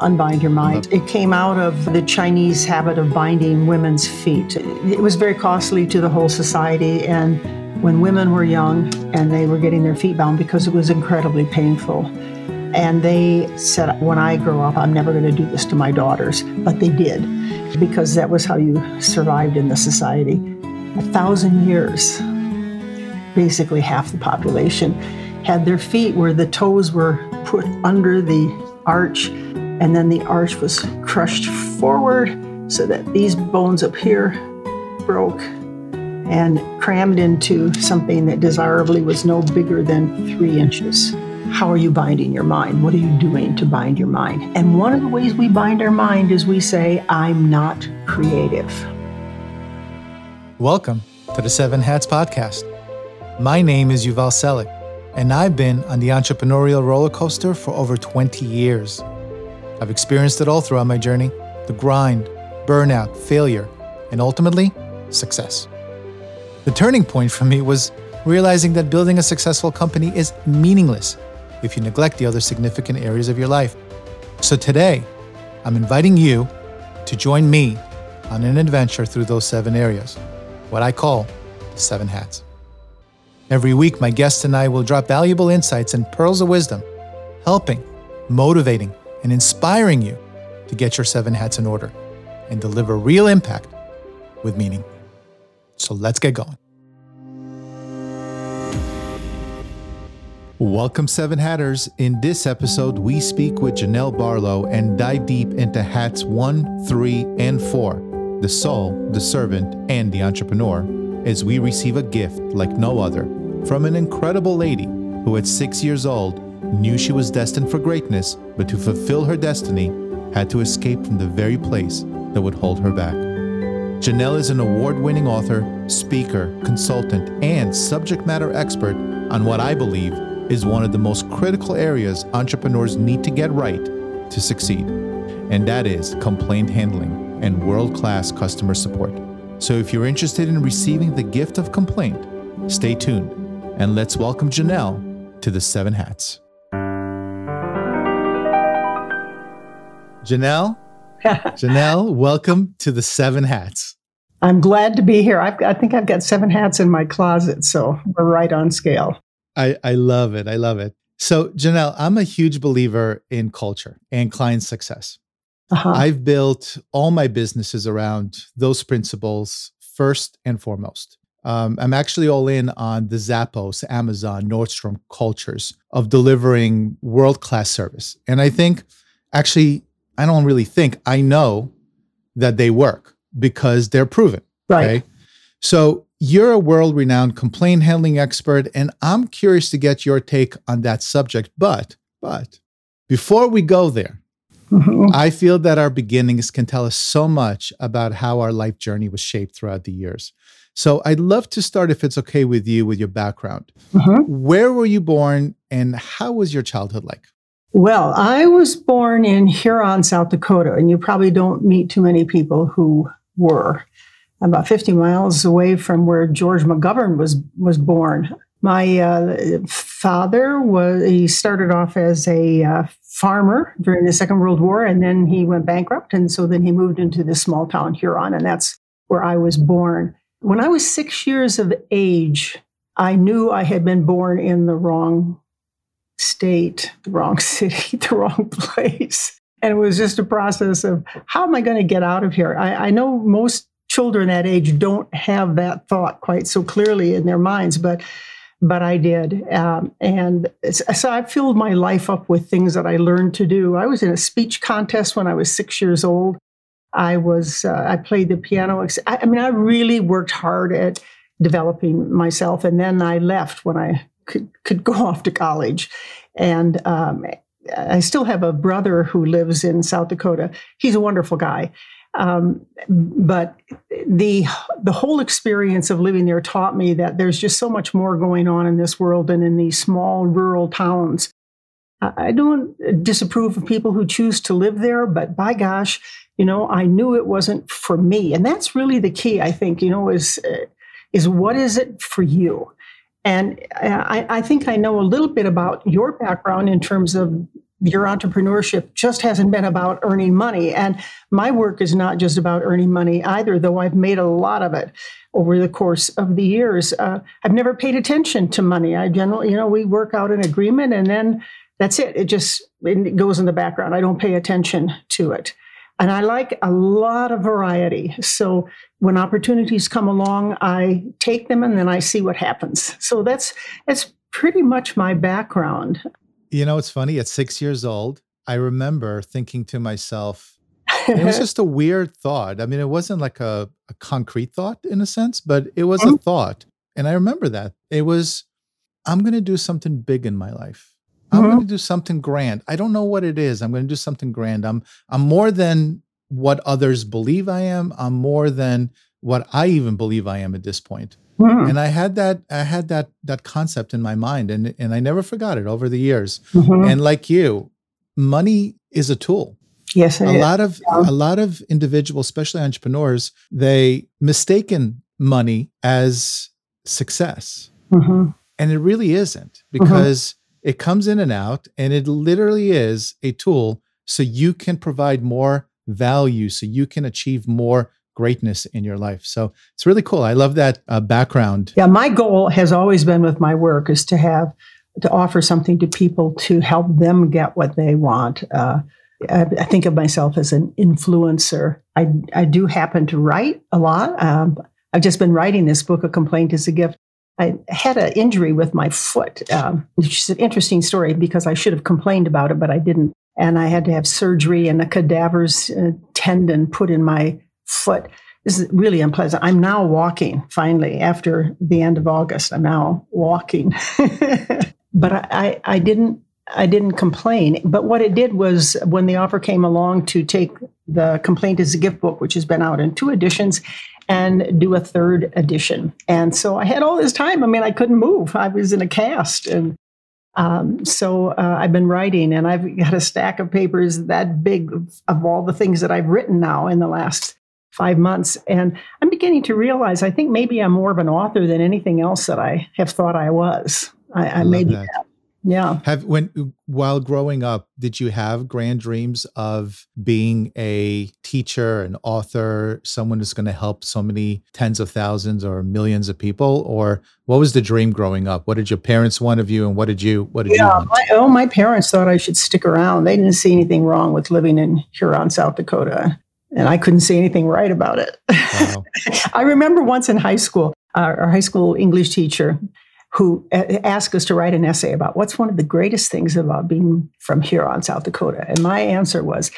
Unbind Your Mind. It came out of the Chinese habit of binding women's feet. It was very costly to the whole society, and when women were young and they were getting their feet bound because it was incredibly painful. And they said, When I grow up, I'm never going to do this to my daughters. But they did, because that was how you survived in the society. A thousand years, basically half the population, had their feet where the toes were put under the arch and then the arch was crushed forward so that these bones up here broke and crammed into something that desirably was no bigger than three inches. How are you binding your mind? What are you doing to bind your mind? And one of the ways we bind our mind is we say, I'm not creative. Welcome to the Seven Hats Podcast. My name is Yuval Selik, and I've been on the entrepreneurial roller coaster for over 20 years. I've experienced it all throughout my journey the grind, burnout, failure, and ultimately, success. The turning point for me was realizing that building a successful company is meaningless if you neglect the other significant areas of your life. So today, I'm inviting you to join me on an adventure through those seven areas, what I call the seven hats. Every week, my guests and I will drop valuable insights and pearls of wisdom, helping, motivating, and inspiring you to get your seven hats in order and deliver real impact with meaning. So let's get going. Welcome, Seven Hatters. In this episode, we speak with Janelle Barlow and dive deep into hats one, three, and four the soul, the servant, and the entrepreneur as we receive a gift like no other from an incredible lady who, at six years old, knew she was destined for greatness, but to fulfill her destiny, had to escape from the very place that would hold her back. Janelle is an award winning author, speaker, consultant, and subject matter expert on what I believe is one of the most critical areas entrepreneurs need to get right to succeed, and that is complaint handling and world class customer support. So if you're interested in receiving the gift of complaint, stay tuned and let's welcome Janelle to the Seven Hats. Janelle, Janelle, welcome to the Seven Hats. I'm glad to be here. I've, I think I've got seven hats in my closet, so we're right on scale. I, I love it. I love it. So, Janelle, I'm a huge believer in culture and client success. Uh-huh. I've built all my businesses around those principles first and foremost. Um, I'm actually all in on the Zappos, Amazon, Nordstrom cultures of delivering world class service. And I think actually I don't really think I know that they work because they're proven. Right. Okay? So you're a world renowned complaint handling expert, and I'm curious to get your take on that subject. But, but before we go there, mm-hmm. I feel that our beginnings can tell us so much about how our life journey was shaped throughout the years. So I'd love to start, if it's okay with you, with your background. Mm-hmm. Where were you born and how was your childhood like? Well, I was born in Huron, South Dakota, and you probably don't meet too many people who were about 50 miles away from where George McGovern was was born. My uh, father was he started off as a uh, farmer during the Second World War, and then he went bankrupt, and so then he moved into this small town Huron, and that's where I was born. When I was six years of age, I knew I had been born in the wrong state, the wrong city, the wrong place. And it was just a process of how am I going to get out of here? I, I know most children that age don't have that thought quite so clearly in their minds, but but I did. Um, and so I filled my life up with things that I learned to do. I was in a speech contest when I was six years old. I was uh, I played the piano. I, I mean, I really worked hard at developing myself, and then I left when I could could go off to college, and um, I still have a brother who lives in South Dakota. He's a wonderful guy, um, but the the whole experience of living there taught me that there's just so much more going on in this world than in these small rural towns. I don't disapprove of people who choose to live there, but by gosh, you know, I knew it wasn't for me, and that's really the key. I think, you know, is is what is it for you? And I, I, think I know a little bit about your background in terms of your entrepreneurship just hasn't been about earning money. And my work is not just about earning money either, though I've made a lot of it over the course of the years. Uh, I've never paid attention to money. I generally, you know, we work out an agreement and then that's it. It just it goes in the background. I don't pay attention to it. And I like a lot of variety. So when opportunities come along, I take them and then I see what happens. So that's that's pretty much my background. You know, it's funny. At six years old, I remember thinking to myself, it was just a weird thought. I mean, it wasn't like a, a concrete thought in a sense, but it was mm-hmm. a thought. And I remember that. It was, I'm going to do something big in my life. I'm mm-hmm. going to do something grand. I don't know what it is. I'm going to do something grand. I'm I'm more than what others believe I am. I'm more than what I even believe I am at this point. Mm-hmm. And I had that I had that that concept in my mind and and I never forgot it over the years. Mm-hmm. And like you, money is a tool. Yes, a lot of yeah. a lot of individuals, especially entrepreneurs, they mistaken money as success. Mm-hmm. And it really isn't mm-hmm. because it comes in and out, and it literally is a tool so you can provide more value, so you can achieve more greatness in your life. So it's really cool. I love that uh, background. Yeah, my goal has always been with my work is to have to offer something to people to help them get what they want. Uh, I, I, think of myself as an influencer. I, I do happen to write a lot. Um, I've just been writing this book, A Complaint is a Gift. I had an injury with my foot, um, which is an interesting story because I should have complained about it, but I didn't. And I had to have surgery and a cadaver's uh, tendon put in my foot. This is really unpleasant. I'm now walking finally after the end of August. I'm now walking. but I, I, I didn't I didn't complain. But what it did was when the offer came along to take the Complaint as a Gift book, which has been out in two editions, and do a third edition. And so I had all this time. I mean, I couldn't move. I was in a cast. And um, so uh, I've been writing, and I've got a stack of papers that big of all the things that I've written now in the last five months. And I'm beginning to realize I think maybe I'm more of an author than anything else that I have thought I was. I, I, I maybe that. Yeah. Have when while growing up, did you have grand dreams of being a teacher, an author, someone who's going to help so many tens of thousands or millions of people? Or what was the dream growing up? What did your parents want of you, and what did you what did yeah, you want? My, oh, my parents thought I should stick around. They didn't see anything wrong with living in Huron, South Dakota, and I couldn't see anything right about it. Wow. I remember once in high school, uh, our high school English teacher who uh, asked us to write an essay about what's one of the greatest things about being from Huron, South Dakota. And my answer was,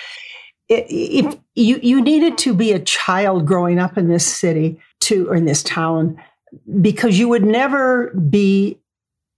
if you, you needed to be a child growing up in this city to or in this town because you would never be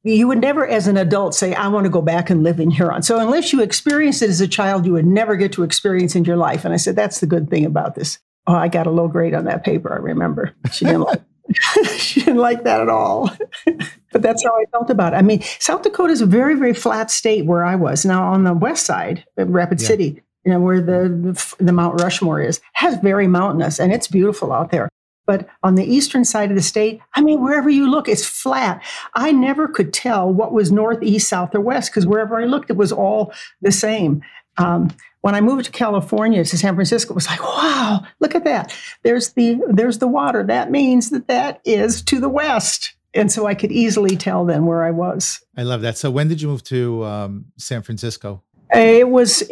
you would never as an adult say i want to go back and live in huron. So unless you experienced it as a child you would never get to experience in your life. And i said that's the good thing about this. Oh i got a low grade on that paper i remember. She didn't like she didn't like that at all. but that's how I felt about it. I mean, South Dakota is a very, very flat state where I was. Now, on the west side, Rapid yeah. City, you know, where the, the, the Mount Rushmore is, has very mountainous and it's beautiful out there. But on the eastern side of the state, I mean, wherever you look, it's flat. I never could tell what was north, east, south, or west because wherever I looked, it was all the same. Um, when I moved to California to San Francisco, it was like, wow, look at that. There's the there's the water. That means that that is to the west. And so I could easily tell then where I was. I love that. So when did you move to um, San Francisco? It was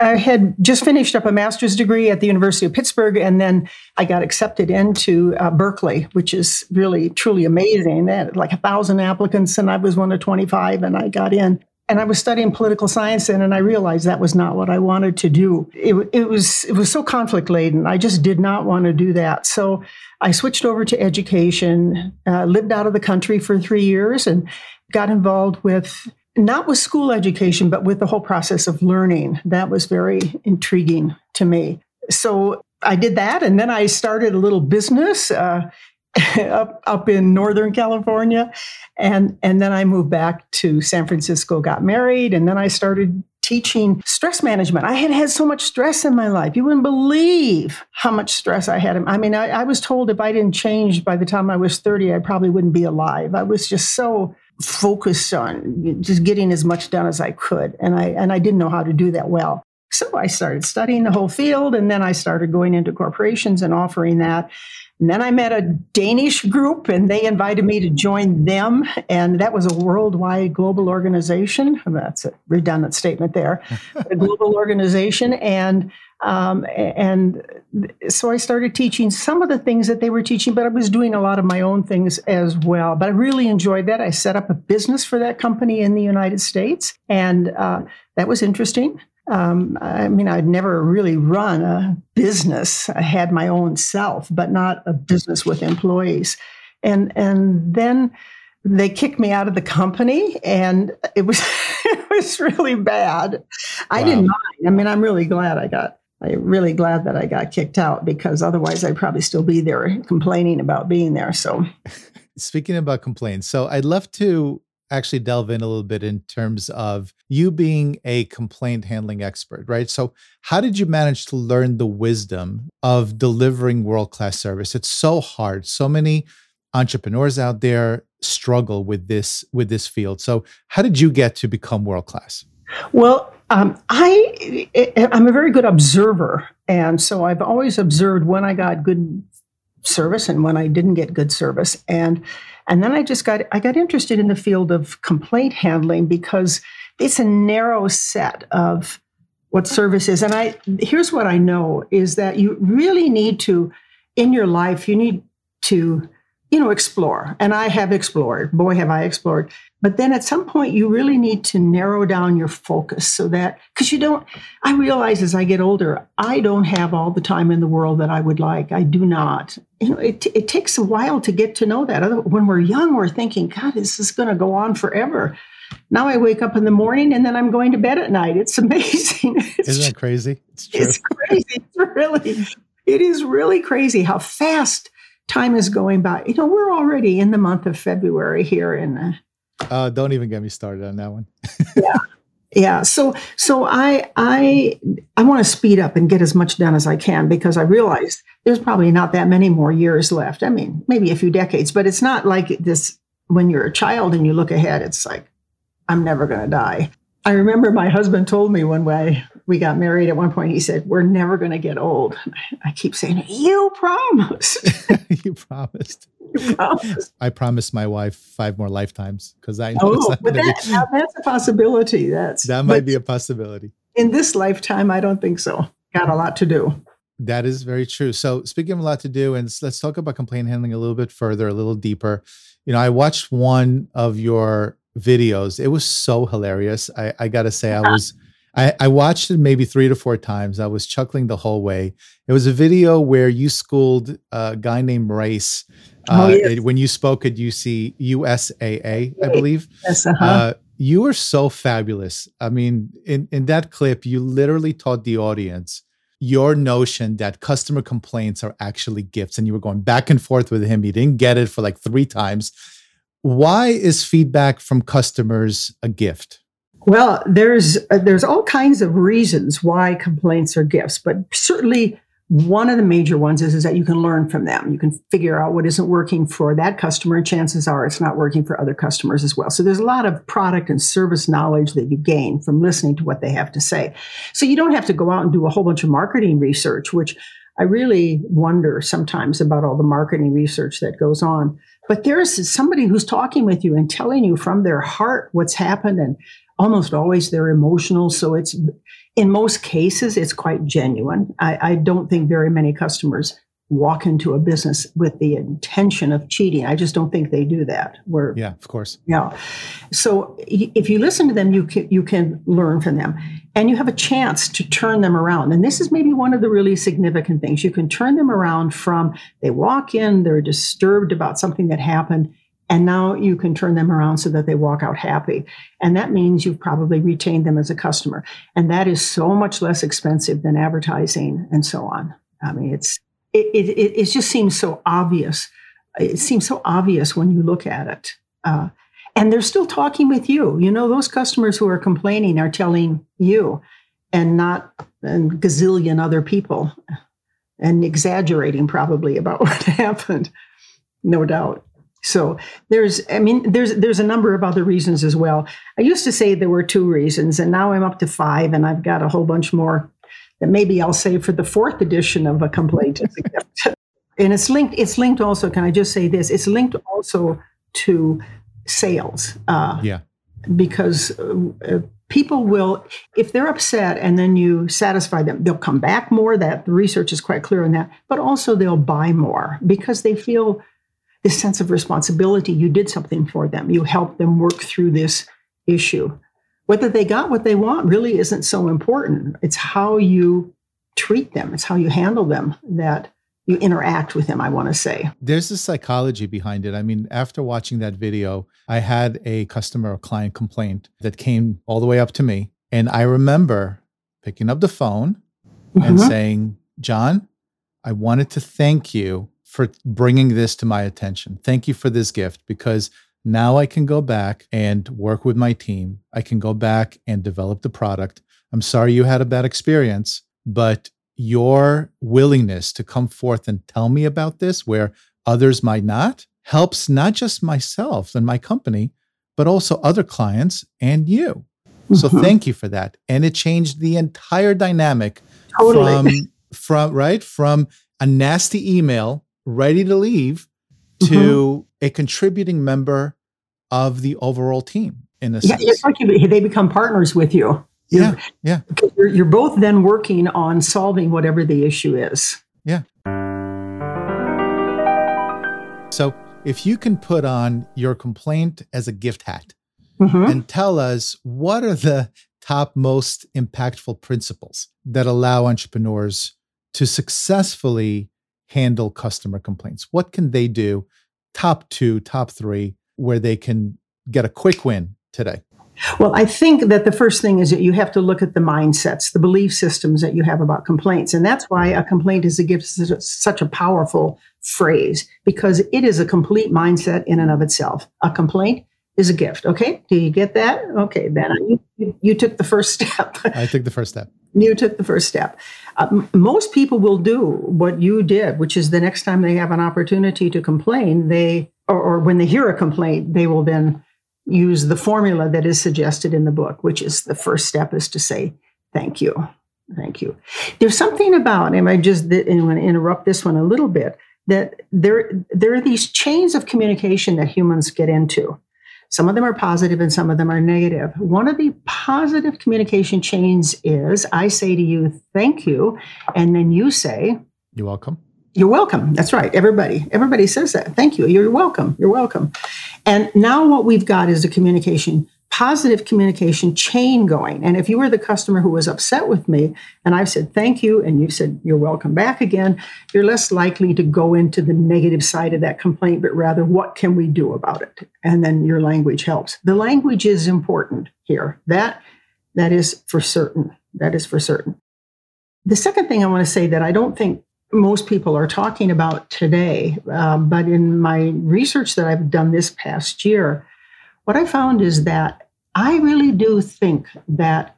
I had just finished up a master's degree at the University of Pittsburgh, and then I got accepted into uh, Berkeley, which is really truly amazing. They had like a thousand applicants, and I was one of twenty five, and I got in and I was studying political science then, and I realized that was not what I wanted to do. It, it was it was so conflict laden. I just did not want to do that. So I switched over to education, uh, lived out of the country for three years, and got involved with not with school education, but with the whole process of learning. That was very intriguing to me. So I did that, and then I started a little business. Uh, up up in Northern California, and and then I moved back to San Francisco, got married, and then I started teaching stress management. I had had so much stress in my life. You wouldn't believe how much stress I had. I mean, I, I was told if I didn't change by the time I was 30, I probably wouldn't be alive. I was just so focused on just getting as much done as I could, and I and I didn't know how to do that well. So I started studying the whole field, and then I started going into corporations and offering that. And then I met a Danish group and they invited me to join them. And that was a worldwide global organization. That's a redundant statement there. a global organization. And um, and so I started teaching some of the things that they were teaching, but I was doing a lot of my own things as well. But I really enjoyed that. I set up a business for that company in the United States, and uh, that was interesting. Um, I mean, I'd never really run a business. I had my own self, but not a business with employees. And and then they kicked me out of the company, and it was it was really bad. I didn't mind. I mean, I'm really glad I got. I'm really glad that I got kicked out because otherwise I'd probably still be there complaining about being there. So, speaking about complaints, so I'd love to actually delve in a little bit in terms of you being a complaint handling expert, right? So, how did you manage to learn the wisdom of delivering world class service? It's so hard. So many entrepreneurs out there struggle with this with this field. So, how did you get to become world class? Well, um, I I'm a very good observer, and so I've always observed when I got good service and when I didn't get good service, and and then I just got I got interested in the field of complaint handling because it's a narrow set of what service is. And I here's what I know is that you really need to in your life you need to you know explore. And I have explored. Boy have I explored. But then at some point, you really need to narrow down your focus so that, because you don't, I realize as I get older, I don't have all the time in the world that I would like. I do not. You know, it, it takes a while to get to know that. When we're young, we're thinking, God, this is going to go on forever. Now I wake up in the morning and then I'm going to bed at night. It's amazing. It's Isn't that crazy? It's true. It's crazy. It's really, it is really crazy how fast time is going by. You know, we're already in the month of February here in uh, don't even get me started on that one. yeah, yeah. So, so I, I, I want to speed up and get as much done as I can because I realize there's probably not that many more years left. I mean, maybe a few decades, but it's not like this when you're a child and you look ahead. It's like I'm never going to die. I remember my husband told me one way we got married at one point, he said, We're never going to get old. I keep saying, You promised. you promised. You promised. I promised my wife five more lifetimes because I know oh, but that, that's a possibility. That's that might be a possibility. In this lifetime, I don't think so. Got a lot to do. That is very true. So, speaking of a lot to do, and let's talk about complaint handling a little bit further, a little deeper. You know, I watched one of your videos. It was so hilarious. I, I got to say, I was. I, I, watched it maybe three to four times. I was chuckling the whole way. It was a video where you schooled a guy named Race oh, uh, yes. when you spoke at UC USAA, I believe. Yes, uh-huh. uh, you were so fabulous. I mean, in, in that clip, you literally taught the audience your notion that customer complaints are actually gifts, and you were going back and forth with him. You didn't get it for like three times why is feedback from customers a gift? Well, there's uh, there's all kinds of reasons why complaints are gifts, but certainly one of the major ones is, is that you can learn from them. You can figure out what isn't working for that customer, and chances are it's not working for other customers as well. So there's a lot of product and service knowledge that you gain from listening to what they have to say. So you don't have to go out and do a whole bunch of marketing research, which I really wonder sometimes about all the marketing research that goes on. But there's somebody who's talking with you and telling you from their heart what's happened, and almost always they're emotional. So it's in most cases, it's quite genuine. I, I don't think very many customers walk into a business with the intention of cheating. I just don't think they do that. Where yeah, of course. Yeah. So if you listen to them, you can you can learn from them, and you have a chance to turn them around. And this is maybe one of the really significant things. You can turn them around from they walk in, they're disturbed about something that happened. And now you can turn them around so that they walk out happy. And that means you've probably retained them as a customer. And that is so much less expensive than advertising and so on. I mean, it's it, it, it just seems so obvious. It seems so obvious when you look at it. Uh, and they're still talking with you. You know, those customers who are complaining are telling you and not a gazillion other people and exaggerating probably about what happened, no doubt. So there's, I mean, there's there's a number of other reasons as well. I used to say there were two reasons, and now I'm up to five, and I've got a whole bunch more that maybe I'll save for the fourth edition of a complaint. and it's linked. It's linked also. Can I just say this? It's linked also to sales. Uh, yeah. Because uh, people will, if they're upset and then you satisfy them, they'll come back more. That the research is quite clear on that. But also they'll buy more because they feel this sense of responsibility. You did something for them. You helped them work through this issue. Whether they got what they want really isn't so important. It's how you treat them, it's how you handle them that you interact with them, I want to say. There's a psychology behind it. I mean, after watching that video, I had a customer or client complaint that came all the way up to me. And I remember picking up the phone mm-hmm. and saying, John, I wanted to thank you for bringing this to my attention. Thank you for this gift because now I can go back and work with my team. I can go back and develop the product. I'm sorry you had a bad experience, but your willingness to come forth and tell me about this where others might not helps not just myself and my company, but also other clients and you. Mm-hmm. So thank you for that. And it changed the entire dynamic totally. from from right from a nasty email ready to leave to mm-hmm. a contributing member of the overall team in a yeah, sense. It's like you, they become partners with you. You're, yeah, yeah. You're, you're both then working on solving whatever the issue is. Yeah. So if you can put on your complaint as a gift hat mm-hmm. and tell us what are the top most impactful principles that allow entrepreneurs to successfully handle customer complaints? What can they do? Top two, top three, where they can get a quick win today? Well, I think that the first thing is that you have to look at the mindsets, the belief systems that you have about complaints. And that's why a complaint is a gift such a powerful phrase because it is a complete mindset in and of itself. A complaint is a gift. Okay. Do you get that? Okay. Then you, you took the first step. I took the first step. You took the first step. Uh, most people will do what you did, which is the next time they have an opportunity to complain, they, or, or when they hear a complaint, they will then use the formula that is suggested in the book, which is the first step is to say, thank you. Thank you. There's something about, and I just and want to interrupt this one a little bit, that there, there are these chains of communication that humans get into. Some of them are positive and some of them are negative. One of the positive communication chains is I say to you, thank you. And then you say, You're welcome. You're welcome. That's right. Everybody, everybody says that. Thank you. You're welcome. You're welcome. And now what we've got is a communication positive communication chain going. And if you were the customer who was upset with me and I've said thank you and you said you're welcome back again, you're less likely to go into the negative side of that complaint, but rather what can we do about it? And then your language helps. The language is important here. That that is for certain. That is for certain. The second thing I want to say that I don't think most people are talking about today, um, but in my research that I've done this past year, what I found is that I really do think that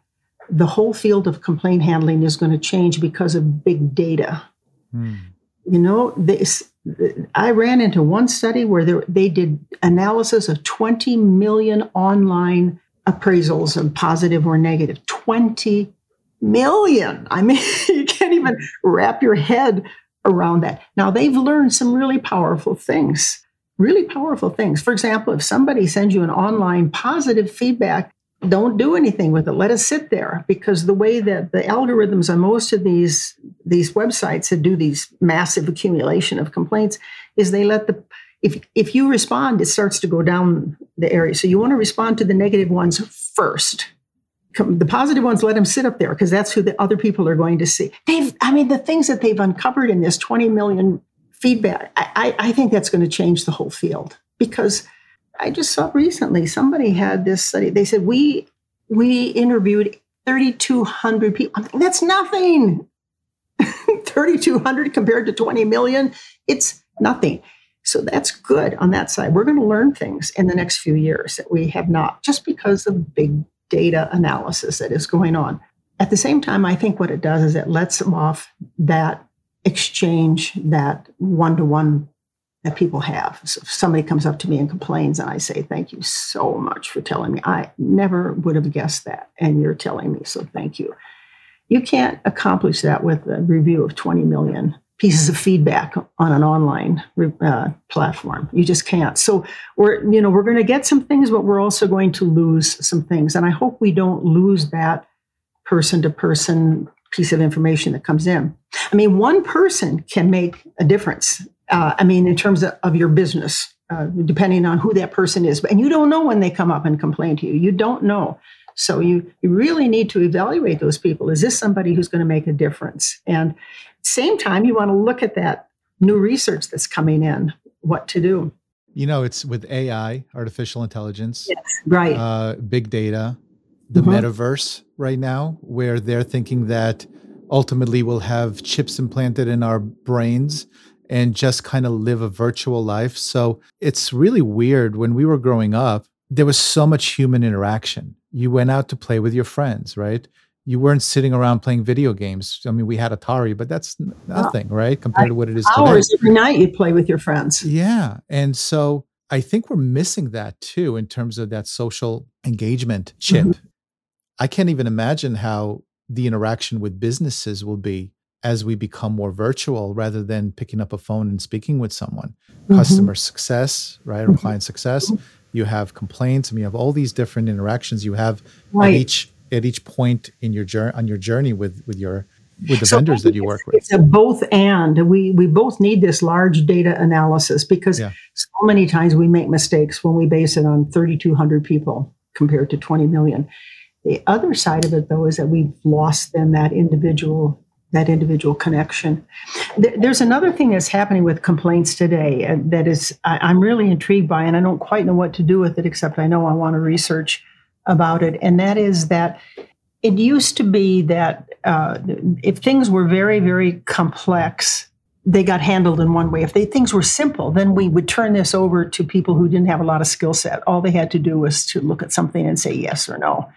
the whole field of complaint handling is going to change because of big data. Mm. You know, this, I ran into one study where there, they did analysis of 20 million online appraisals of positive or negative. 20 million. I mean, you can't even wrap your head around that. Now, they've learned some really powerful things really powerful things. For example, if somebody sends you an online positive feedback, don't do anything with it. Let it sit there because the way that the algorithms on most of these these websites that do these massive accumulation of complaints is they let the if if you respond, it starts to go down the area. So you want to respond to the negative ones first. The positive ones, let them sit up there because that's who the other people are going to see. They've, I mean, the things that they've uncovered in this 20 million feedback. I, I think that's going to change the whole field because I just saw recently somebody had this study. They said we we interviewed 3,200 people. That's nothing. 3,200 compared to 20 million, it's nothing. So that's good on that side. We're going to learn things in the next few years that we have not, just because of big data analysis that is going on. At the same time, I think what it does is it lets them off that exchange, that one to one that people have. So if somebody comes up to me and complains, and I say, Thank you so much for telling me. I never would have guessed that. And you're telling me, so thank you. You can't accomplish that with a review of 20 million pieces of feedback on an online uh, platform. You just can't. So we're, you know, we're going to get some things, but we're also going to lose some things. And I hope we don't lose that person to person piece of information that comes in. I mean, one person can make a difference. Uh, I mean, in terms of, of your business, uh, depending on who that person is. And you don't know when they come up and complain to you. You don't know. So you, you really need to evaluate those people. Is this somebody who's going to make a difference? And same time, you want to look at that new research that's coming in, what to do. You know, it's with AI, artificial intelligence, yes, right, uh, big data, the mm-hmm. metaverse right now, where they're thinking that ultimately we'll have chips implanted in our brains and just kind of live a virtual life. So it's really weird. When we were growing up, there was so much human interaction. You went out to play with your friends, right? You weren't sitting around playing video games. I mean, we had Atari, but that's nothing, right? Compared to what it is hours today. every night you play with your friends. Yeah. And so I think we're missing that too in terms of that social engagement chip. Mm-hmm. I can't even imagine how the interaction with businesses will be as we become more virtual rather than picking up a phone and speaking with someone. Mm-hmm. Customer success, right? Or mm-hmm. client success. You have complaints, and you have all these different interactions you have right. at each at each point in your journey on your journey with with your with the so vendors that you work with. It's a both and. We we both need this large data analysis because yeah. so many times we make mistakes when we base it on 3,200 people compared to 20 million. The other side of it, though, is that we've lost then that individual that individual connection. There's another thing that's happening with complaints today and that is I'm really intrigued by, and I don't quite know what to do with it, except I know I want to research about it, and that is that it used to be that uh, if things were very, very complex, they got handled in one way. If they, things were simple, then we would turn this over to people who didn't have a lot of skill set. All they had to do was to look at something and say yes or no.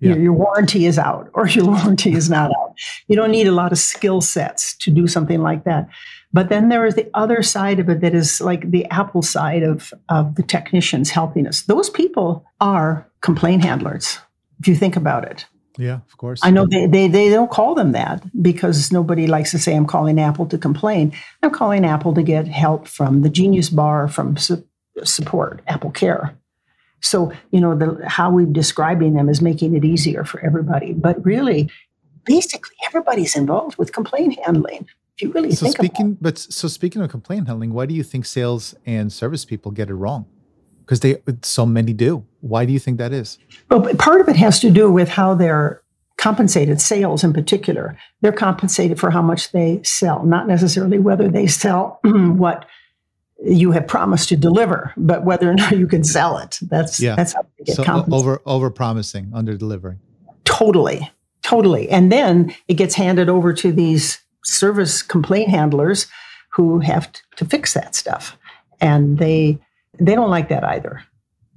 Yeah. Your, your, warranty is out or your warranty is not out. You don't need a lot of skill sets to do something like that. But then there is the other side of it that is like the Apple side of, of the technicians helping us. Those people are complaint handlers, if you think about it. Yeah, of course. I know they, they, they don't call them that because nobody likes to say, I'm calling Apple to complain. I'm calling Apple to get help from the Genius Bar, from su- support, Apple Care. So, you know, the, how we're describing them is making it easier for everybody. But really, basically, everybody's involved with complaint handling. If you really so think speaking, but so speaking of complaint handling, why do you think sales and service people get it wrong? Because they so many do. Why do you think that is? Well, part of it has to do with how they're compensated. Sales, in particular, they're compensated for how much they sell, not necessarily whether they sell what you have promised to deliver, but whether or not you can sell it. That's yeah. that's how they get so over over promising, under delivering. Totally, totally. And then it gets handed over to these service complaint handlers who have to, to fix that stuff, and they they don't like that either.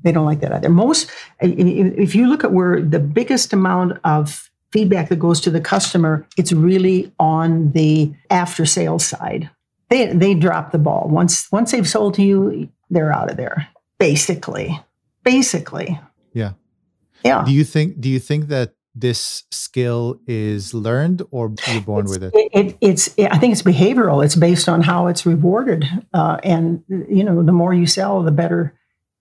They don't like that either. Most, if you look at where the biggest amount of feedback that goes to the customer, it's really on the after sales side they they drop the ball. Once once they've sold to you they're out of there basically basically. Yeah. Yeah. Do you think do you think that this skill is learned or you're born it's, with it? It, it? it's i think it's behavioral. It's based on how it's rewarded. Uh, and you know the more you sell the better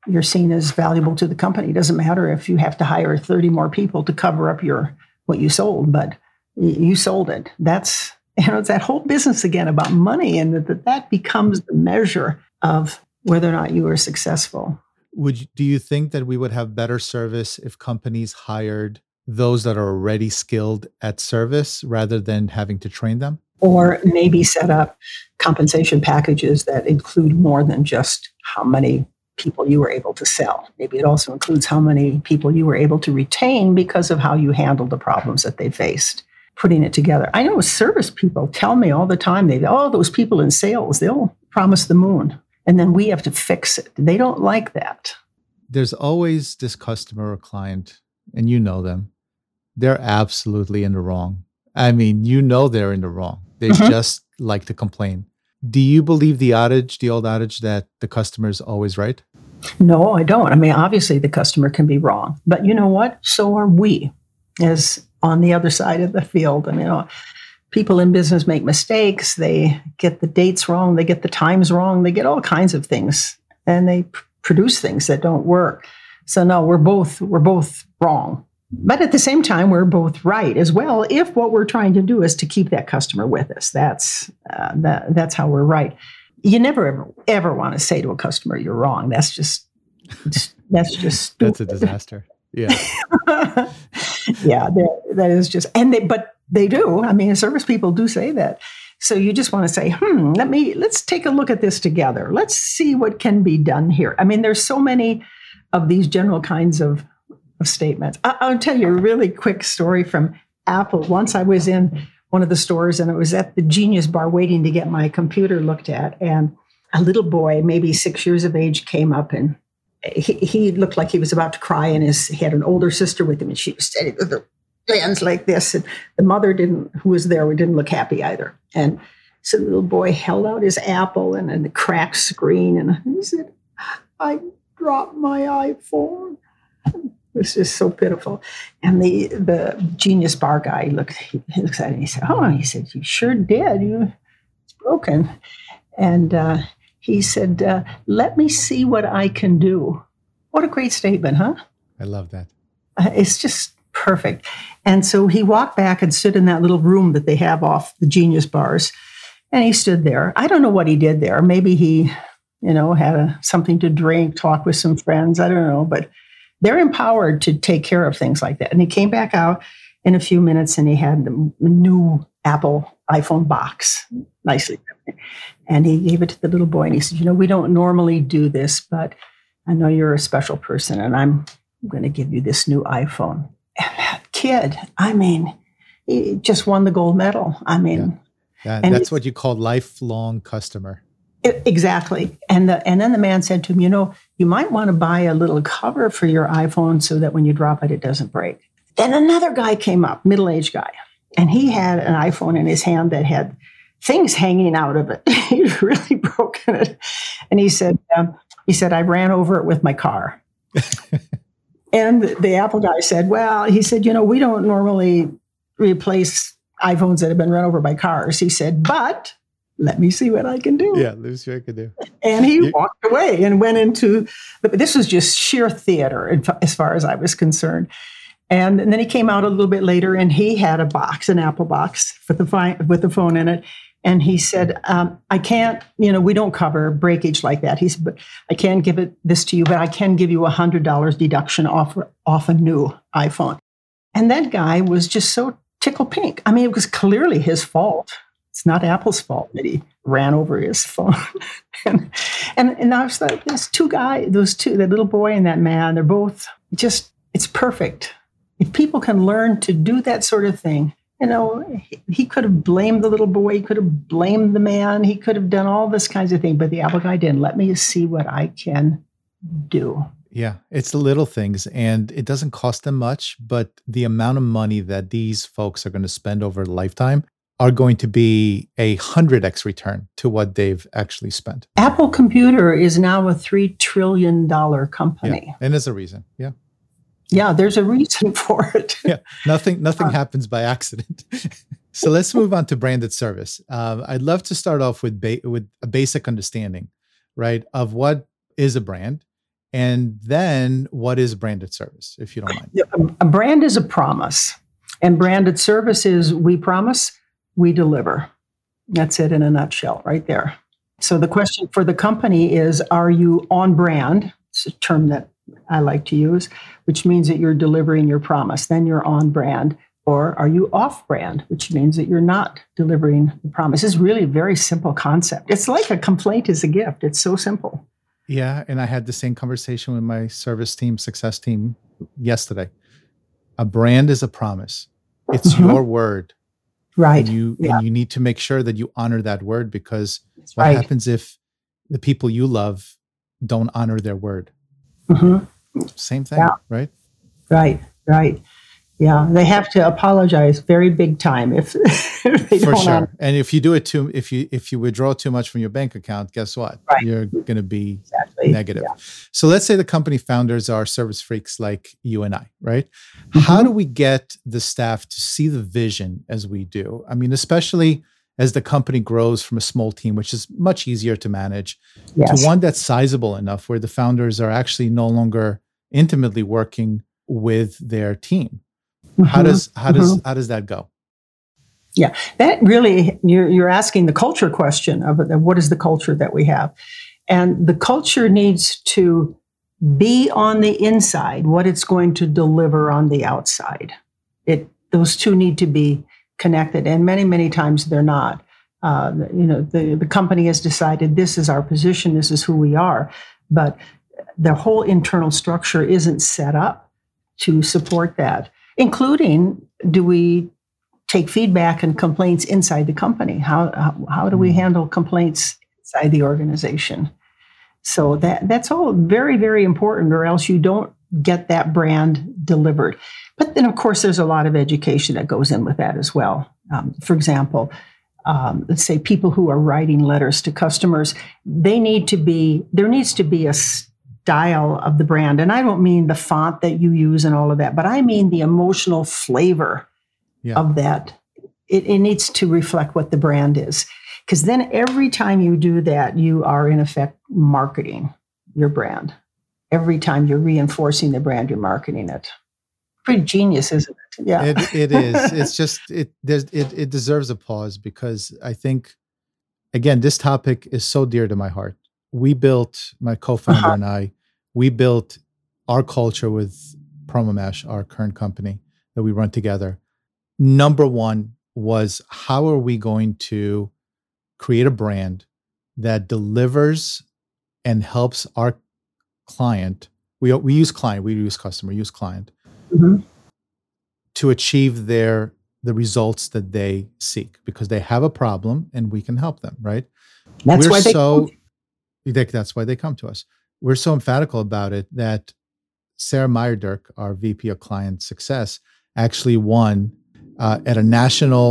you're seen as valuable to the company. It doesn't matter if you have to hire 30 more people to cover up your what you sold but you sold it. That's you know, it's that whole business again about money and that that becomes the measure of whether or not you are successful. Would you, do you think that we would have better service if companies hired those that are already skilled at service rather than having to train them? Or maybe set up compensation packages that include more than just how many people you were able to sell. Maybe it also includes how many people you were able to retain because of how you handled the problems that they faced putting it together. I know service people tell me all the time, they, oh, those people in sales, they'll promise the moon and then we have to fix it. They don't like that. There's always this customer or client, and you know them. They're absolutely in the wrong. I mean, you know they're in the wrong. They mm-hmm. just like to complain. Do you believe the adage, the old adage that the customer is always right? No, I don't. I mean, obviously the customer can be wrong, but you know what? So are we as on the other side of the field. And, you know, people in business make mistakes. They get the dates wrong. They get the times wrong. They get all kinds of things and they pr- produce things that don't work. So no, we're both, we're both wrong. But at the same time, we're both right as well. If what we're trying to do is to keep that customer with us, that's uh, that, that's how we're right. You never ever ever want to say to a customer you're wrong. That's just that's just that's a disaster. Yeah, yeah, that, is just and they but they do. I mean, service people do say that. So you just want to say, hmm, let me let's take a look at this together. Let's see what can be done here. I mean, there's so many of these general kinds of of statements. I, will tell you a really quick story from Apple. Once I was in one of the stores and it was at the Genius Bar waiting to get my computer looked at. And a little boy, maybe six years of age, came up and he, he looked like he was about to cry. And his, he had an older sister with him and she was standing with her hands like this. And the mother didn't, who was there, didn't look happy either. And so the little boy held out his apple and, and the cracked screen and he said, I dropped my iPhone. It was just so pitiful. And the the genius bar guy looked he, looks at it and he said, Oh, he said, You sure did. You it's broken. And uh, he said, uh, Let me see what I can do. What a great statement, huh? I love that. Uh, it's just perfect. And so he walked back and stood in that little room that they have off the genius bars. And he stood there. I don't know what he did there. Maybe he, you know, had a, something to drink, talk with some friends. I don't know. But they're empowered to take care of things like that. And he came back out in a few minutes and he had the new Apple iPhone box, nicely. And he gave it to the little boy and he said, You know, we don't normally do this, but I know you're a special person and I'm going to give you this new iPhone. And that kid, I mean, he just won the gold medal. I mean, yeah. that, that's what you call lifelong customer. It, exactly. And the, and then the man said to him, you know, you might want to buy a little cover for your iPhone so that when you drop it, it doesn't break. Then another guy came up, middle-aged guy, and he had an iPhone in his hand that had things hanging out of it. He'd really broken it. And he said, um, he said, I ran over it with my car. and the Apple guy said, well, he said, you know, we don't normally replace iPhones that have been run over by cars. He said, but let me see what I can do. Yeah, let me see what I can do. And he you, walked away and went into, this was just sheer theater as far as I was concerned. And, and then he came out a little bit later and he had a box, an Apple box with the, fi- with the phone in it. And he said, um, I can't, you know, we don't cover breakage like that. He said, but I can't give it this to you, but I can give you a $100 deduction off, off a new iPhone. And that guy was just so tickle pink. I mean, it was clearly his fault it's not Apple's fault that he ran over his phone. and, and and I was like, those two guys, those two, that little boy and that man, they're both just, it's perfect. If people can learn to do that sort of thing, you know, he, could have blamed the little boy, he could have blamed the man, he could have done all this kinds of thing, but the Apple guy didn't. Let me see what I can do. Yeah, it's the little things and it doesn't cost them much, but the amount of money that these folks are going to spend over a lifetime are going to be a 100x return to what they've actually spent. Apple Computer is now a $3 trillion company. Yeah, and there's a reason. Yeah. Yeah, there's a reason for it. yeah, nothing nothing uh, happens by accident. so let's move on to branded service. Um, I'd love to start off with ba- with a basic understanding, right, of what is a brand, and then what is branded service, if you don't mind. A brand is a promise, and branded service is we promise we deliver. That's it in a nutshell, right there. So the question for the company is Are you on brand? It's a term that I like to use, which means that you're delivering your promise. Then you're on brand. Or are you off brand, which means that you're not delivering the promise? It's really a very simple concept. It's like a complaint is a gift. It's so simple. Yeah. And I had the same conversation with my service team, success team yesterday. A brand is a promise, it's mm-hmm. your word Right. And you yeah. and you need to make sure that you honor that word because That's what right. happens if the people you love don't honor their word? Mm-hmm. Same thing, yeah. right? Right, right. Yeah, they have to apologize very big time if, if they For don't. sure. honor- And if you do it too, if you if you withdraw too much from your bank account, guess what? Right. You're going to be Exactly. negative. Yeah. So let's say the company founders are service freaks like you and I, right? How Mhm. do we get the staff to see the vision as we do? I mean, especially as the company grows from a small team, which is much easier to manage, Yes. to one that's sizable enough where the founders are actually no longer intimately working with their team. How Mhm. does how does how does that go? Yeah, that really you're you're asking the culture question of it, what is the culture that we have and the culture needs to be on the inside what it's going to deliver on the outside it those two need to be connected and many many times they're not uh, you know the, the company has decided this is our position this is who we are but the whole internal structure isn't set up to support that including do we take feedback and complaints inside the company? How, how, how do we Mm. handle complaints inside the organization? So that, that's all very, very important, or else you don't get that brand delivered. But then, of course, there's a lot of education that goes in with that as well. Um, for example, um, let's say people who are writing letters to customers, they need to be, there needs to be a style of the brand. And I don't mean the font that you use and all of that, but I mean the emotional flavor Yeah. of that. It, it needs to reflect what the brand is. Because then every time you do that, you are in effect marketing your brand. Every time you're reinforcing the brand, you're marketing it. Pretty genius, isn't it? Yeah. It, it is. It's just it there's it it deserves a pause because I think again this topic is so dear to my heart. We built my co-founder Uh-huh. and I. We built our culture with Promomash, our current company that we run together. Number one was how are we going to create a brand that delivers and helps our client. We we use client, we use customer, use client Mhm. to achieve their the results that they seek because they have a problem and we can help them right That's we're why they so they- that's why they come to us we're so emphatical about it that sarah meyerdirk our vp of client success actually won uh, at a national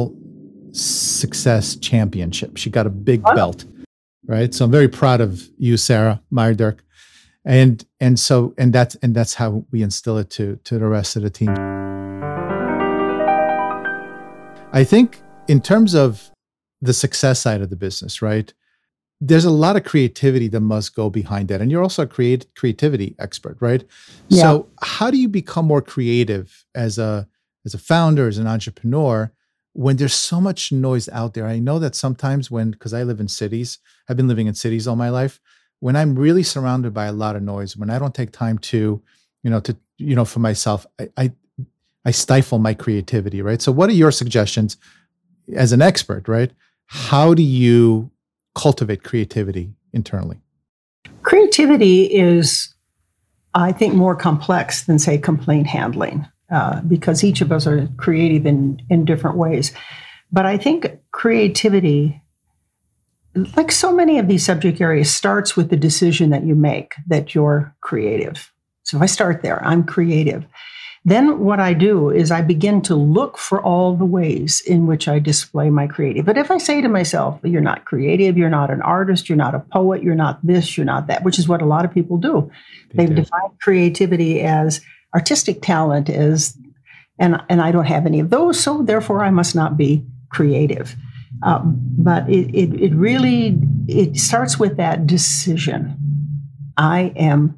success championship she got a big Wow. belt right so i'm very proud of you sarah meyerdirk and and so and that's and that's how we instill it to to the rest of the team I think in terms of the success side of the business, right? There's a lot of creativity that must go behind that. And you're also a create creativity expert, right? Yeah. So how do you become more creative as a as a founder, as an entrepreneur, when there's so much noise out there? I know that sometimes when because I live in cities, I've been living in cities all my life, when I'm really surrounded by a lot of noise, when I don't take time to, you know, to, you know, for myself, I, I I stifle my creativity, right? So, what are your suggestions as an expert, right? How do you cultivate creativity internally? creativity is, I think, more complex than, say, complaint handling, uh, because each of us are creative in, in different ways. But I think creativity, like so many of these subject areas, starts with the decision that you make that you're creative. So if I start there, I'm creative. Then what I do is I begin to look for all the ways in which I display my creative. But if I say to myself, you're not creative, you're not an artist, you're not a poet, you're not this, you're not that, which is what a lot of people do. They They've do. defined creativity as artistic talent as and and I don't have any of those, so therefore I must not be creative. Um, but it, it it really it starts with that decision. I am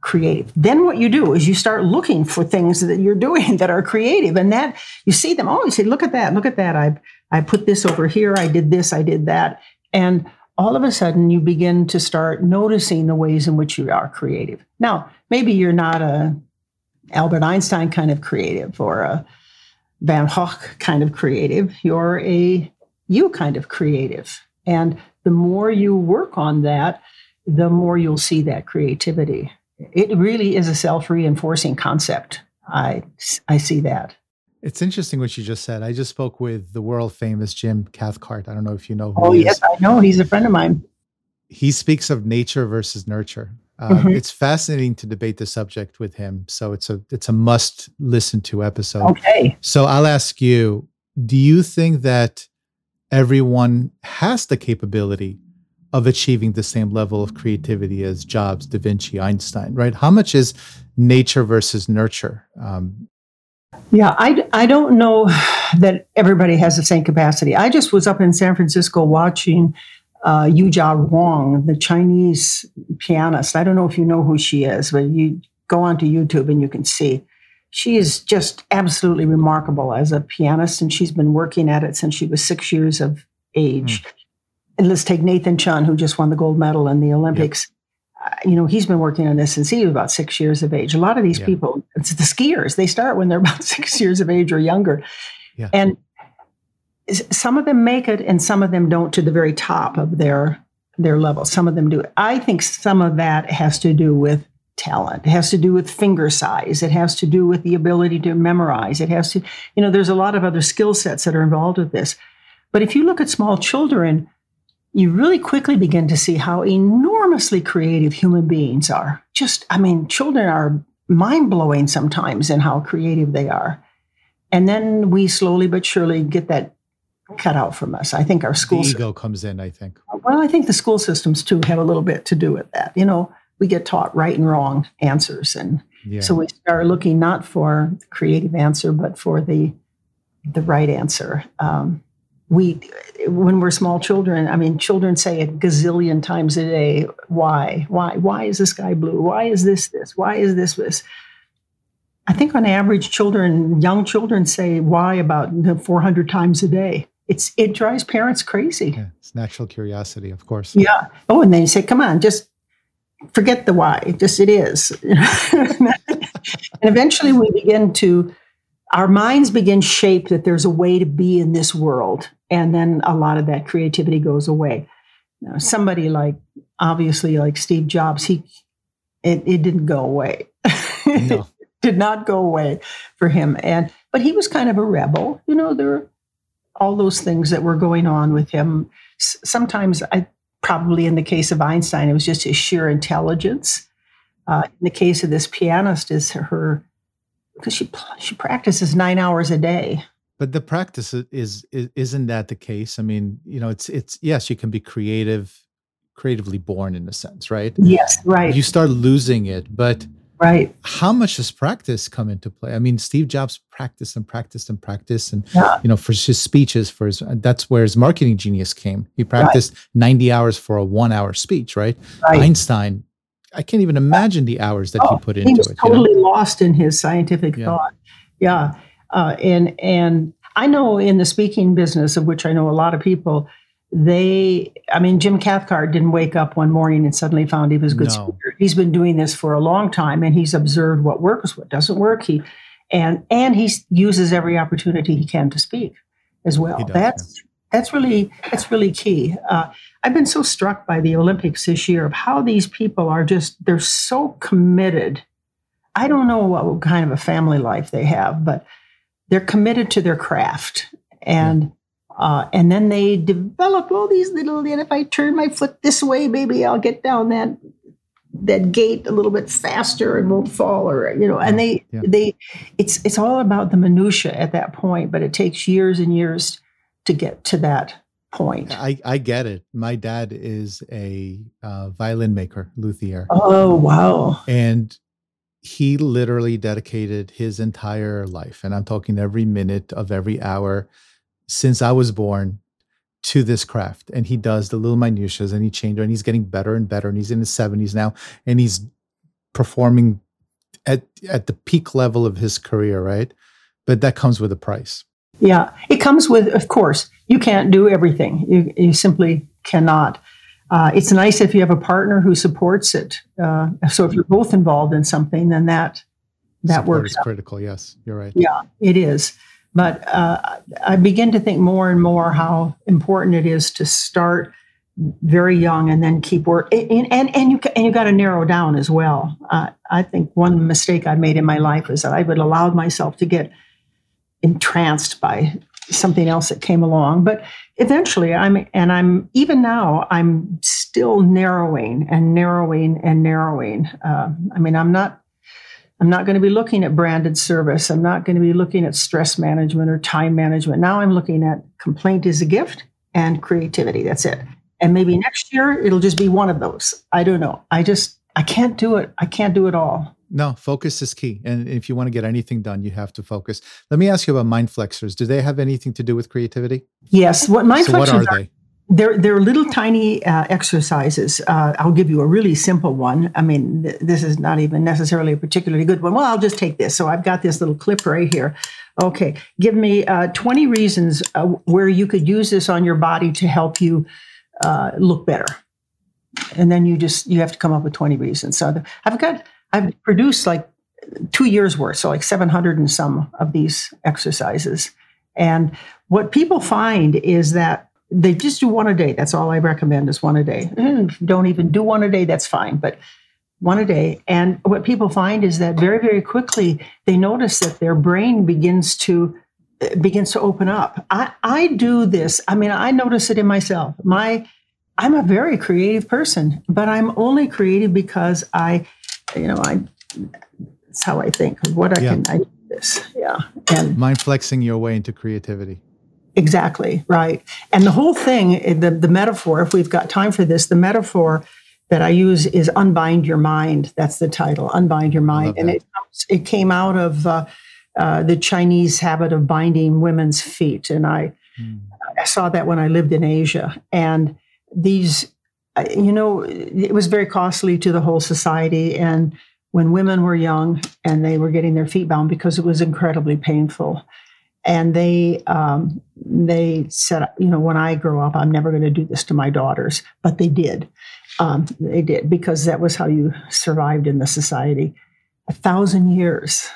creative. Then what you do is you start looking for things that you're doing that are creative, and that you see them. Oh, you say, look at that, look at that. I I put this over here. I did this. I did that, and all of a sudden you begin to start noticing the ways in which you are creative. Now, maybe you're not a Albert Einstein kind of creative or a Van Gogh kind of creative. You're a you kind of creative. And the more you work on that, the more you'll see that creativity. It really is a self reinforcing concept. I, I see that. It's interesting what you just said. I just spoke with the world famous Jim Cathcart. I don't know if you know who Oh, yes, is. I know. He's a friend of mine. He speaks of nature versus nurture. Uh, mm-hmm. It's fascinating to debate the subject with him. So it's a it's a must listen to episode. Okay. So I'll ask you: Do you think that everyone has the capability of achieving the same level of creativity as Jobs, Da Vinci, Einstein? Right? How much is nature versus nurture? Um, yeah, I, I don't know that everybody has the same capacity. I just was up in San Francisco watching uh, Yuja Wang, the Chinese pianist. I don't know if you know who she is, but you go onto YouTube and you can see. She is just absolutely remarkable as a pianist, and she's been working at it since she was six years of age. Mm. And let's take Nathan Chen, who just won the gold medal in the Olympics. Yep. Uh, you know, he's been working on this since he was about six years of age. A lot of these people, it's the skiers, they start when they're about six years of age or younger. Yeah. And some of them make it and some of them don't to the very top of their their level some of them do i think some of that has to do with talent it has to do with finger size it has to do with the ability to memorize it has to you know there's a lot of other skill sets that are involved with this but if you look at small children you really quickly begin to see how enormously creative human beings are just i mean children are mind-blowing sometimes in how creative they are and then we slowly but surely get that cut out from us. I think our school the ego comes in. I think. Well, I think the school systems too have a little bit to do with that. You know, we get taught right and wrong answers, and yeah. so we start looking not for the creative answer, but for the the right answer. Um, we, when we're small children, I mean, children say a gazillion times a day, "Why? Why? Why is the sky blue? Why is this this? Why is this this?" I think on average, children, young children say why about 400 times a day it's it drives parents crazy. Yeah, it's natural curiosity, of course. Yeah. Oh, and then you say, "Come on, just forget the why. Just it is." and eventually, we begin to our minds begin shape that there's a way to be in this world, and then a lot of that creativity goes away. Now, somebody like obviously like Steve Jobs, he it, it didn't go away. No. did not go away for him, and but he was kind of a rebel. You know, there all those things that were going on with him. S- sometimes, I probably in the case of Einstein, it was just his sheer intelligence. Uh, in the case of this pianist, is her because she she practices nine hours a day. But the practice is, is isn't that the case? I mean, you know, it's it's yes, you can be creative, creatively born in a sense, right? Yes, right. You start losing it, but Right. How much does practice come into play? I mean, Steve Jobs practiced and practiced and practiced, and yeah. you know, for his speeches, for his that's where his marketing genius came. He practiced right. ninety hours for a one-hour speech, right? right? Einstein, I can't even imagine the hours that oh, he put into was it. Totally you know? lost in his scientific yeah. thought. Yeah, uh, and and I know in the speaking business, of which I know a lot of people, they i mean jim cathcart didn't wake up one morning and suddenly found he was a good no. speaker. He's been doing this for a long time and he's observed what works what doesn't work. He and and he uses every opportunity he can to speak as well. Does, that's yeah. that's really that's really key. Uh, i've been so struck by the olympics this year of how these people are just they're so committed. I don't know what kind of a family life they have but they're committed to their craft. And yeah uh, and then they develop all these little, and if I turn my foot this way, maybe I'll get down that that gate a little bit faster and won't fall or you know and they yeah. they it's it's all about the minutia at that point but it takes years and years to get to that point. I i get it. My dad is a uh, violin maker luthier. Oh wow. And he literally dedicated his entire life and i'm talking every minute of every hour since I was born to this craft. And he does the little minutiae and he changed and he's getting better and better. And he's in his 70s now and he's performing at at the peak level of his career, right? But that comes with a price. Yeah, it comes with, of course, you can't do everything. You, you simply cannot. Uh, it's nice if you have a partner who supports it. Uh, so if you're both involved in something, then that that Support works. Is critical. Yes, you're right. Yeah, it is. But uh, I begin to think more and more how important it is to start very young and then keep work and and, and you and you got to narrow down as well. Uh, I think one mistake I made in my life is that I would allow myself to get entranced by something else that came along. But eventually i'm and i'm even now i'm still narrowing and narrowing and narrowing uh, i mean i'm not i'm not going to be looking at branded service i'm not going to be looking at stress management or time management now i'm looking at complaint is a gift and creativity that's it and maybe next year it'll just be one of those i don't know i just i can't do it i can't do it all no, focus is key. And if you want to get anything done, you have to focus. Let me ask you about mind flexors. Do they have anything to do with creativity? Yes. What mind so flexors what are, are they? They're, they're little tiny uh, exercises. Uh, I'll give you a really simple one. I mean, th- this is not even necessarily a particularly good one. Well, I'll just take this. So I've got this little clip right here. Okay, give me uh, 20 reasons uh, where you could use this on your body to help you uh, look better. And then you just you have to come up with 20 reasons. So I've got I've produced like two years worth, so like 700 and some of these exercises. And what people find is that they just do one a day. That's all I recommend is one a day. If don't even do one a day, that's fine, but one a day. And what people find is that very, very quickly they notice that their brain begins to eh, begins to open up. I, I do this. I mean, I notice it in myself. My I'm a very creative person, but I'm only creative because I you know, I that's how I think of what I Yeah. can I do this. Yeah. And Mind flexing your way into creativity. Exactly, right. And the whole thing, eh, the the metaphor, if we've got time for this, the metaphor that I use is unbind your mind. That's the title, unbind your mind. And it it came out of uh, uh, the Chinese habit of binding women's feet. And I Hmm. I saw that when I lived in Asia. And these, you know, it was very costly to the whole society. And when women were young and they were getting their feet bound because it was incredibly painful. And they um, they said, you know, when I grow up, I'm never going to do this to my daughters. But they did. Um, they did because that was how you survived in the society. A thousand years,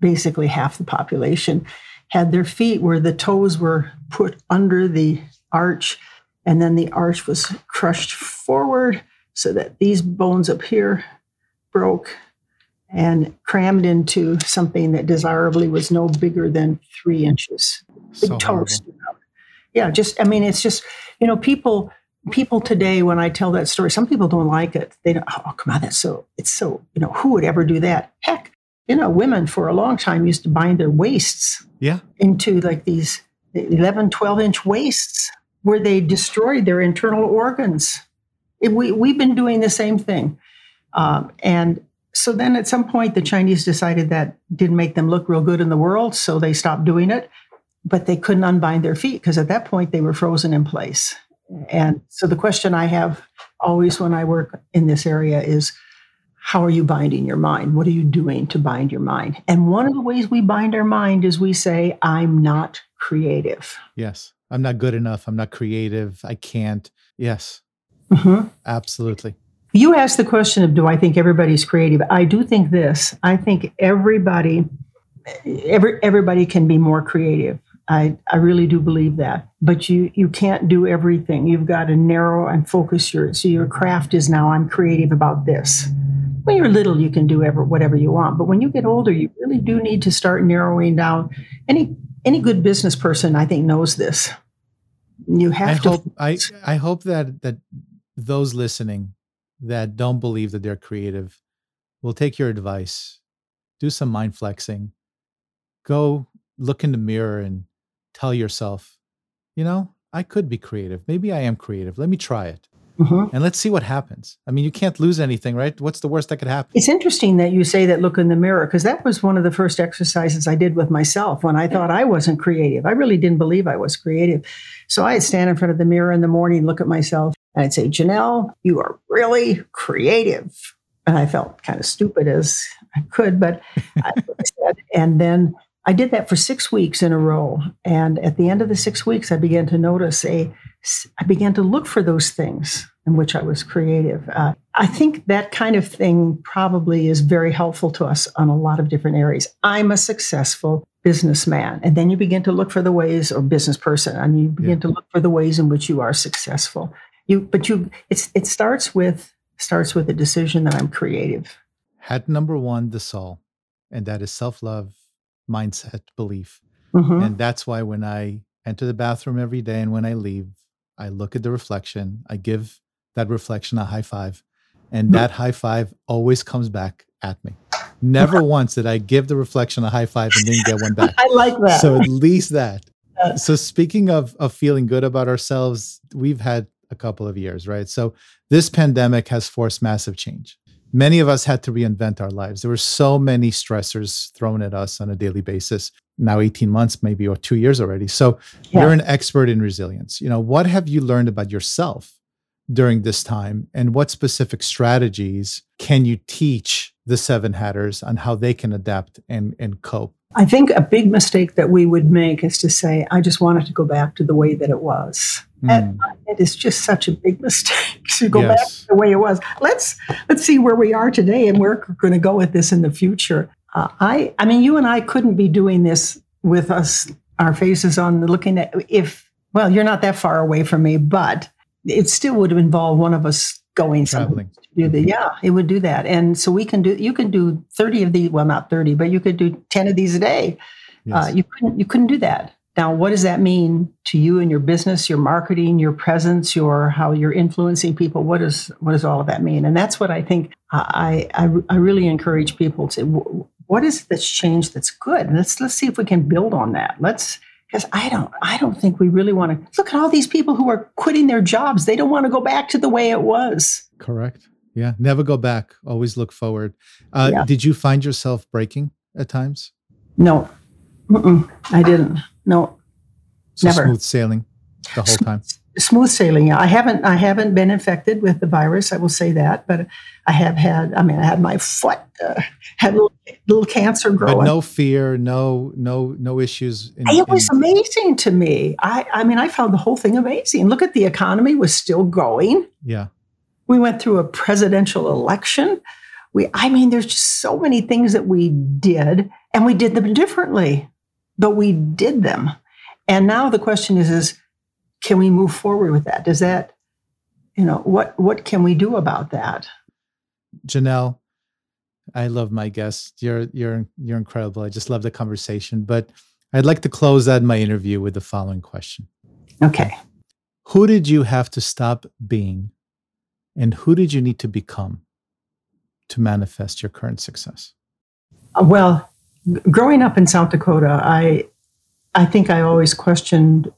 basically half the population had their feet where the toes were put under the arch, and then the arch was crushed forward so that these bones up here broke and crammed into something that desirably was no bigger than three inches. Big So horrible. Yeah, just I mean, it's just you know, people people today when I tell that story, some people don't like it. They don't. Oh, come on, that's so. It's so. You know, who would ever do that? Heck, you know, women for a long time used to bind their waists Yeah. into like these 11, 12 inch waists where they destroyed their internal organs. It- we, we've been doing the same thing. Um, and so then at some point, the Chinese decided that didn't make them look real good in the world, so they stopped doing it. But they couldn't unbind their feet because at that point they were frozen in place. And so the question I have always when I work in this area is how are you binding your mind? What are you doing to bind your mind? And one of the ways we bind our mind is we say, I'm not creative. Yes. I'm not good enough. I'm not creative. I can't. Yes. Mhm. Absolutely. You asked the question of, do I think everybody's creative? I do think this. I think everybody, every, everybody can be more creative. I, I really do believe that. But you you can't do everything. You've got to narrow and focus your so your craft is now I'm creative about this. When you're little, you can do ever whatever you want. But when you get older, you really do need to start narrowing down. Any any good business person, I think, knows this. You have I to hope I I hope that that those listening that don't believe that they're creative will take your advice. Do some mind flexing. Go look in the mirror and tell yourself, you know, I could be creative. Maybe I am creative. Let me try it. Mhm. And let's see what happens. I mean, you can't lose anything, right? What's the worst that could happen? It's interesting that you say that look in the mirror because that was one of the first exercises I did with myself when I thought I wasn't creative. I really didn't believe I was creative. So I'd stand in front of the mirror in the morning, look at myself, and I'd say, Janelle, you are really creative. And I felt kind of stupid as I could, but I said, and then I did that for six weeks in a row. And at the end of the six weeks, I began to notice a, I began to look for those things in which I was creative. Uh, I think that kind of thing probably is very helpful to us on a lot of different areas. I'm a successful businessman. And then you begin to look for the ways, or business person, and you begin Yeah. to look for the ways in which you are successful. You, but you, it's, it starts with, starts with a decision that I'm creative. Hat number one, the soul, and that is self love, mindset, belief. Mhm. And that's why when I enter the bathroom every day. And when I leave, I look at the reflection, I give that reflection a high five, and that high five always comes back at me. Never once did I give the reflection a high five and didn't get one back. I like that. So at least that. So speaking of of feeling good about ourselves, we've had a couple of years, right? So this pandemic has forced massive change. Many of us had to reinvent our lives. There were so many stressors thrown at us on a daily basis. Now 18 months maybe or 2 years already. So Yeah. you're an expert in resilience. You know, what have you learned about yourself during this time and what specific strategies can you teach the seven hatters on how they can adapt and and cope? I think a big mistake that we would make is to say, I just wanted to go back to the way that it was. And it is just such a big mistake to go back to the way it was. Let's let's see where we are today and where we're going to go with this in the future. Uh, I I mean, you and I couldn't be doing this with us, our faces on, looking at if well, you're not that far away from me, but it still would have involved one of us going somewhere Traveling. Do the yeah it would do that. And so we can do you can do 30 of these well not 30 but you could do 10 of these a day. Uh, you couldn't you couldn't do that. Now what does that mean to you and your business your marketing your presence your how you're influencing people? What does what does all of that mean? And that's what i think i i, I really encourage people to what is it that's changed that's good? Let's let's see if we can build on that. Let's because i don't i don't think we really want to look at all these people who are quitting their jobs. They don't want to go back to the way it was. Correct. Yeah. Never go back. Always look forward. Uh, Yeah. Did you find yourself breaking at times? no Mm-mm, i didn't no So Never. smooth sailing the whole time. smooth sailing. Yeah, I haven't I haven't been infected with the virus. I will say that, but I have had. I mean, I had my foot uh, had little, little cancer growing. But no fear, no, no, no issues. In, it was in- amazing to me. I I mean, I found the whole thing amazing. Look at the economy was still going. yeah. We went through a presidential election. We I mean, there's just so many things that we did, and we did them differently, but we did them. And now the question is is can we move forward with that? Does that you know what what can we do about that? Janelle, I love my guests. You're you're you're incredible. I just love the conversation. But I'd like to close out my interview with the following question: Okay. Who did you have to stop being, and who did you need to become to manifest your current success? Uh, Well, growing up in South Dakota, I I think I always questioned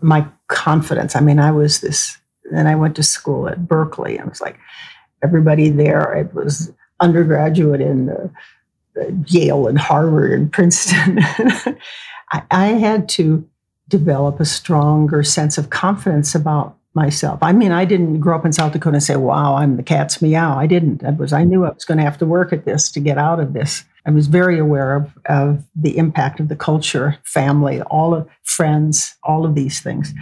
my confidence. I mean, I was this, and I went to school at Berkeley. I was like, everybody there. It was undergraduate in uh, uh, Yale and Harvard and Princeton. I, I had to develop a stronger sense of confidence about myself. I mean, I didn't grow up in South Dakota and say, "Wow, I'm the cat's meow." I didn't. I was. I knew I was going to have to work at this to get out of this. I was very aware of, of the impact of the culture, family, all of friends, all of these things.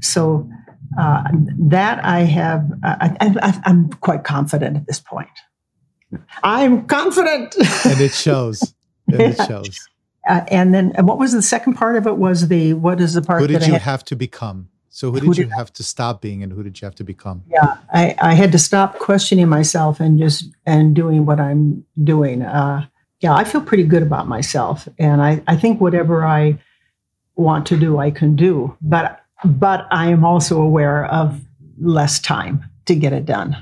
So uh, that I have, I, I, I'm quite confident at this point. I'm confident. And it shows. and it shows. Uh, and then, and what was the second part of it? Was the what is the part Who did that you have to become? So who did you have to stop being, and who did you have to become? yeah, I, I had to stop questioning myself and just and doing what I'm doing. Uh, yeah, I feel pretty good about myself, and I, I think whatever I want to do, I can do. But but I am also aware of less time to get it done.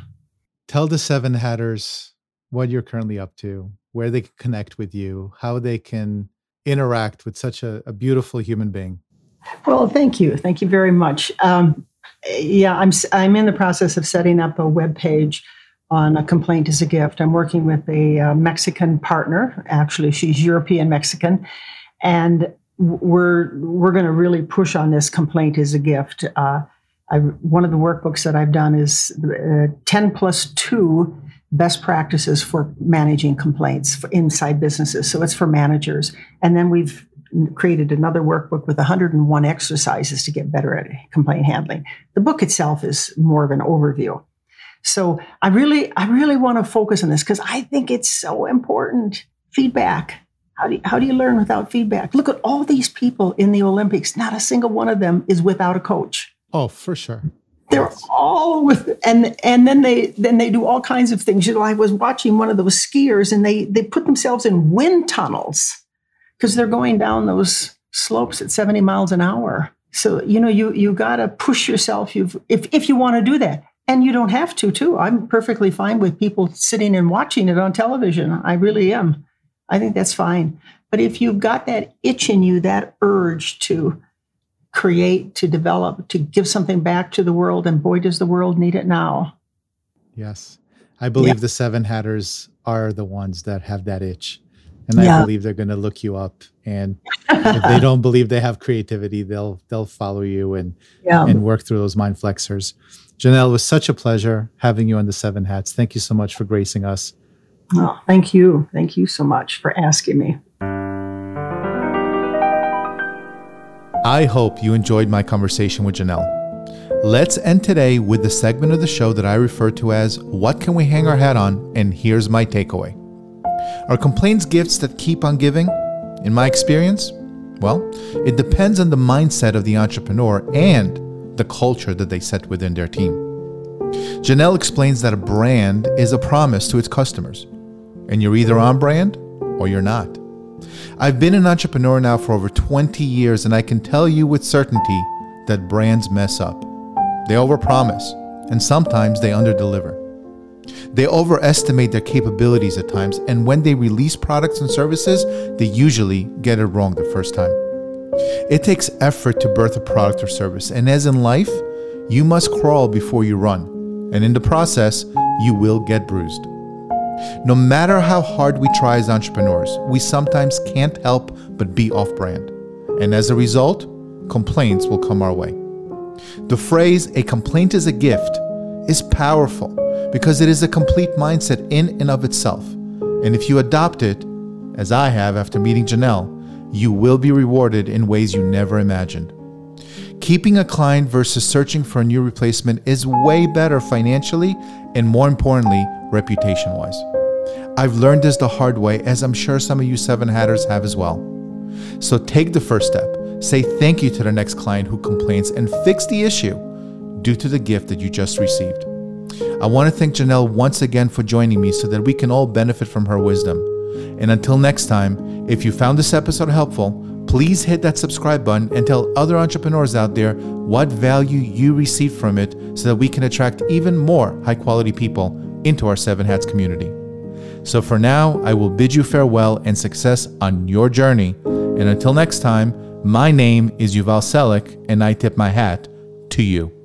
Tell the seven hatters what you're currently up to, where they can connect with you, how they can interact with such a, a beautiful human being. Well, thank you, thank you very much. Um, yeah, I'm I'm in the process of setting up a web page on a complaint is a gift. I'm working with a uh, Mexican partner. Actually, she's European Mexican, and we're we're going to really push on this complaint is a gift. Uh, I, one of the workbooks that I've done is uh, 10 plus 2 best practices for managing complaints inside businesses. So it's for managers. And then we've created another workbook with 101 exercises to get better at complaint handling. The book itself is more of an overview. So I really, I really want to focus on this because I think it's so important. Feedback. How do, you, how do you learn without feedback? Look at all these people in the Olympics. Not a single one of them is without a coach. Oh, for sure. They're Yes. all with, and and then they then they do all kinds of things. You know, I was watching one of those skiers, and they they put themselves in wind tunnels because they're going down those slopes at 70 miles an hour. So, you know, you you got to push yourself you've, if, if you want to do that. And you don't have to, too. I'm perfectly fine with people sitting and watching it on television. I really am. I think that's fine. But if you've got that itch in you, that urge to create, to develop, to give something back to the world, and boy, does the world need it now. Yes. I believe yeah. the Seven Hatters are the ones that have that itch. And yeah. I believe they're going to look you up. And if they don't believe they have creativity, they'll they'll follow you and yeah. and work through those mind flexors. Janelle, it was such a pleasure having you on the Seven Hats. Thank you so much for gracing us. Oh, thank you. Thank you so much for asking me. I hope you enjoyed my conversation with Janelle. Let's end today with the segment of the show that I refer to as What Can We Hang Our Hat On? And here's my takeaway. Are complaints gifts that keep on giving? In my experience, well, it depends on the mindset of the entrepreneur and the culture that they set within their team. Janelle explains that a brand is a promise to its customers, and you're either on brand or you're not. I've been an entrepreneur now for over 20 years, and I can tell you with certainty that brands mess up. They overpromise, and sometimes they underdeliver. They overestimate their capabilities at times, and when they release products and services, they usually get it wrong the first time. It takes effort to birth a product or service, and as in life, you must crawl before you run, and in the process, you will get bruised. No matter how hard we try as entrepreneurs, we sometimes can't help but be off brand. And as a result, complaints will come our way. The phrase, a complaint is a gift, is powerful because it is a complete mindset in and of itself. And if you adopt it, as I have after meeting Janelle, you will be rewarded in ways you never imagined. Keeping a client versus searching for a new replacement is way better financially and more importantly, reputation wise. I've learned this the hard way, as I'm sure some of you seven hatters have as well. So take the first step. Say thank you to the next client who complains and fix the issue due to the gift that you just received. I want to thank Janelle once again for joining me so that we can all benefit from her wisdom. And until next time, if you found this episode helpful, please hit that subscribe button and tell other entrepreneurs out there what value you received from it so that we can attract even more high quality people into our Seven Hats community. So for now, I will bid you farewell and success on your journey. And until next time, my name is Yuval Selik, and I tip my hat to you.